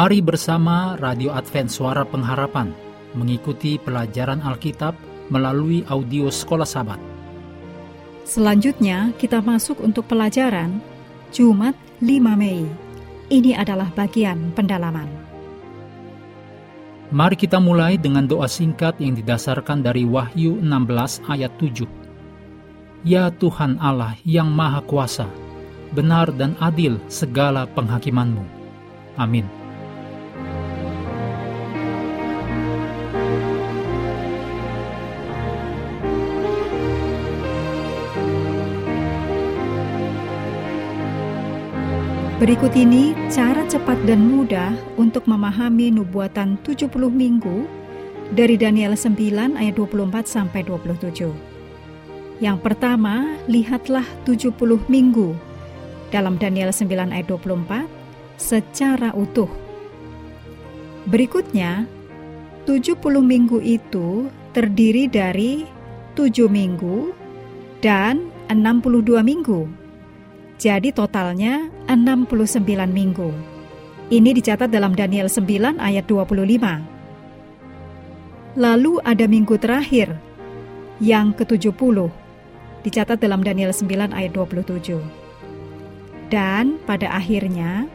Mari bersama Radio Advent Suara Pengharapan mengikuti pelajaran Alkitab melalui audio Sekolah Sabat. Selanjutnya kita masuk untuk pelajaran Jumat 5 Mei. Ini adalah bagian pendalaman. Mari kita mulai dengan doa singkat yang didasarkan dari Wahyu 16 ayat 7. Ya Tuhan Allah yang Maha Kuasa, benar dan adil segala penghakimanmu. Amin. Berikut ini cara cepat dan mudah untuk memahami nubuatan 70 minggu dari Daniel 9 ayat 24 sampai 27. Yang pertama, lihatlah 70 minggu dalam Daniel 9 ayat 24 secara utuh. Berikutnya, 70 minggu itu terdiri dari 7 minggu dan 62 minggu jadi totalnya 69 minggu. Ini dicatat dalam Daniel 9 ayat 25. Lalu ada minggu terakhir, yang ke-70, dicatat dalam Daniel 9 ayat 27. Dan pada akhirnya,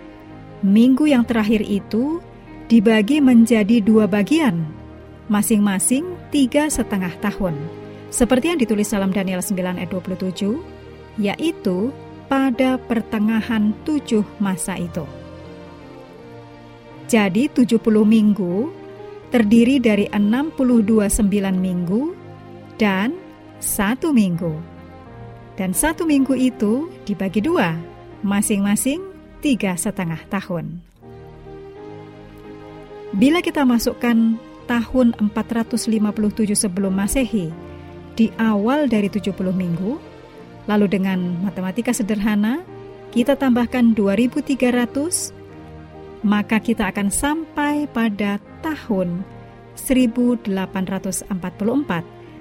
minggu yang terakhir itu dibagi menjadi dua bagian, masing-masing tiga setengah tahun. Seperti yang ditulis dalam Daniel 9 ayat 27, yaitu pada pertengahan tujuh masa itu. Jadi 70 minggu terdiri dari 62 sembilan minggu dan satu minggu. Dan satu minggu itu dibagi dua, masing-masing tiga setengah tahun. Bila kita masukkan tahun 457 sebelum masehi di awal dari 70 minggu, Lalu dengan matematika sederhana, kita tambahkan 2300, maka kita akan sampai pada tahun 1844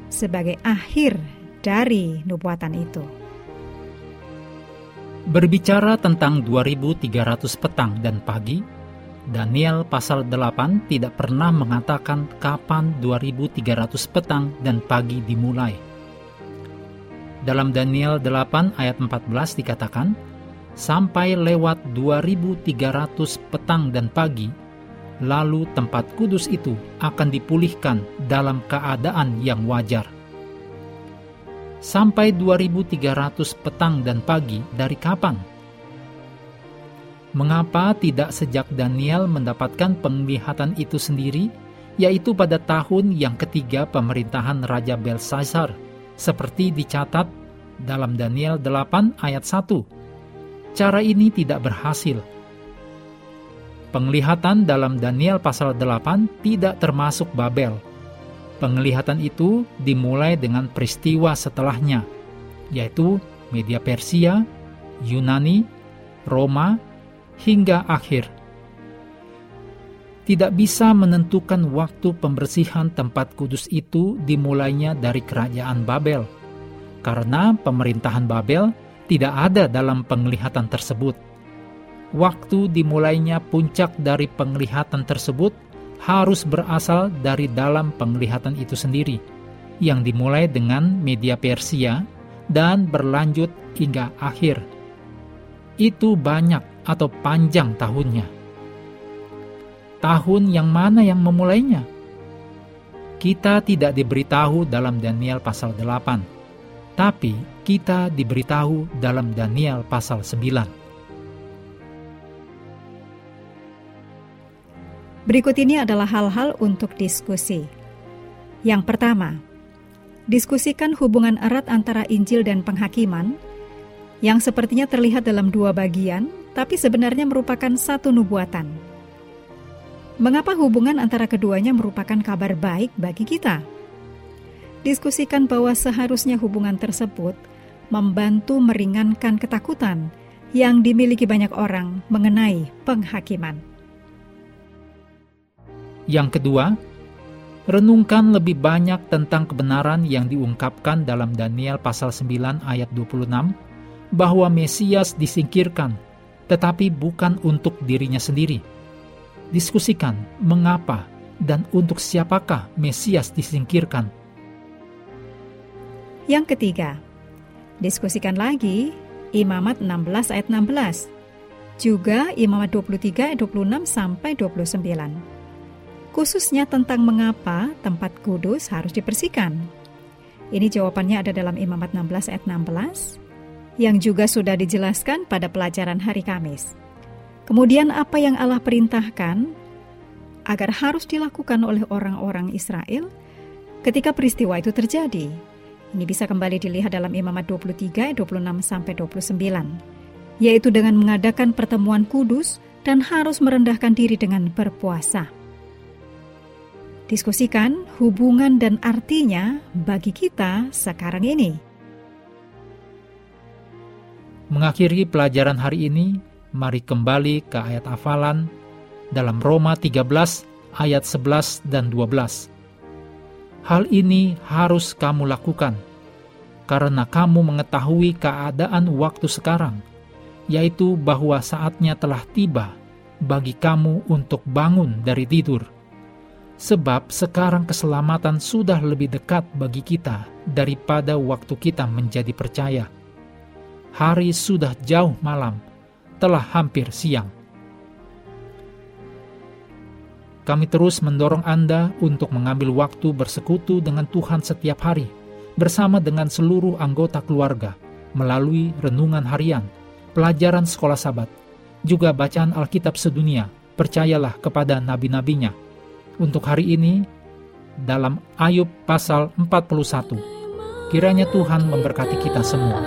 sebagai akhir dari nubuatan itu. Berbicara tentang 2300 petang dan pagi, Daniel pasal 8 tidak pernah mengatakan kapan 2300 petang dan pagi dimulai dalam Daniel 8 ayat 14 dikatakan, sampai lewat 2300 petang dan pagi, lalu tempat kudus itu akan dipulihkan dalam keadaan yang wajar. Sampai 2300 petang dan pagi dari kapan? Mengapa tidak sejak Daniel mendapatkan penglihatan itu sendiri, yaitu pada tahun yang ketiga pemerintahan Raja Belshazzar seperti dicatat dalam Daniel 8 ayat 1. Cara ini tidak berhasil. Penglihatan dalam Daniel pasal 8 tidak termasuk Babel. Penglihatan itu dimulai dengan peristiwa setelahnya, yaitu media Persia, Yunani, Roma, hingga akhir tidak bisa menentukan waktu pembersihan tempat kudus itu dimulainya dari kerajaan Babel, karena pemerintahan Babel tidak ada dalam penglihatan tersebut. Waktu dimulainya puncak dari penglihatan tersebut harus berasal dari dalam penglihatan itu sendiri, yang dimulai dengan media Persia dan berlanjut hingga akhir. Itu banyak atau panjang tahunnya tahun yang mana yang memulainya? Kita tidak diberitahu dalam Daniel pasal 8, tapi kita diberitahu dalam Daniel pasal 9. Berikut ini adalah hal-hal untuk diskusi. Yang pertama, diskusikan hubungan erat antara Injil dan penghakiman yang sepertinya terlihat dalam dua bagian, tapi sebenarnya merupakan satu nubuatan. Mengapa hubungan antara keduanya merupakan kabar baik bagi kita? Diskusikan bahwa seharusnya hubungan tersebut membantu meringankan ketakutan yang dimiliki banyak orang mengenai penghakiman. Yang kedua, renungkan lebih banyak tentang kebenaran yang diungkapkan dalam Daniel pasal 9 ayat 26 bahwa Mesias disingkirkan, tetapi bukan untuk dirinya sendiri Diskusikan mengapa dan untuk siapakah Mesias disingkirkan. Yang ketiga, diskusikan lagi Imamat 16 ayat 16. Juga Imamat 23 ayat 26 sampai 29. Khususnya tentang mengapa tempat kudus harus dibersihkan. Ini jawabannya ada dalam Imamat 16 ayat 16 yang juga sudah dijelaskan pada pelajaran hari Kamis. Kemudian apa yang Allah perintahkan agar harus dilakukan oleh orang-orang Israel ketika peristiwa itu terjadi? Ini bisa kembali dilihat dalam Imamat 23, 26 sampai 29, yaitu dengan mengadakan pertemuan kudus dan harus merendahkan diri dengan berpuasa. Diskusikan hubungan dan artinya bagi kita sekarang ini. Mengakhiri pelajaran hari ini, mari kembali ke ayat hafalan dalam Roma 13 ayat 11 dan 12 Hal ini harus kamu lakukan, karena kamu mengetahui keadaan waktu sekarang, yaitu bahwa saatnya telah tiba bagi kamu untuk bangun dari tidur. Sebab sekarang keselamatan sudah lebih dekat bagi kita daripada waktu kita menjadi percaya. Hari sudah jauh malam, telah hampir siang. Kami terus mendorong Anda untuk mengambil waktu bersekutu dengan Tuhan setiap hari, bersama dengan seluruh anggota keluarga, melalui renungan harian, pelajaran sekolah sabat, juga bacaan Alkitab sedunia, percayalah kepada nabi-nabinya. Untuk hari ini, dalam Ayub pasal 41, kiranya Tuhan memberkati kita semua.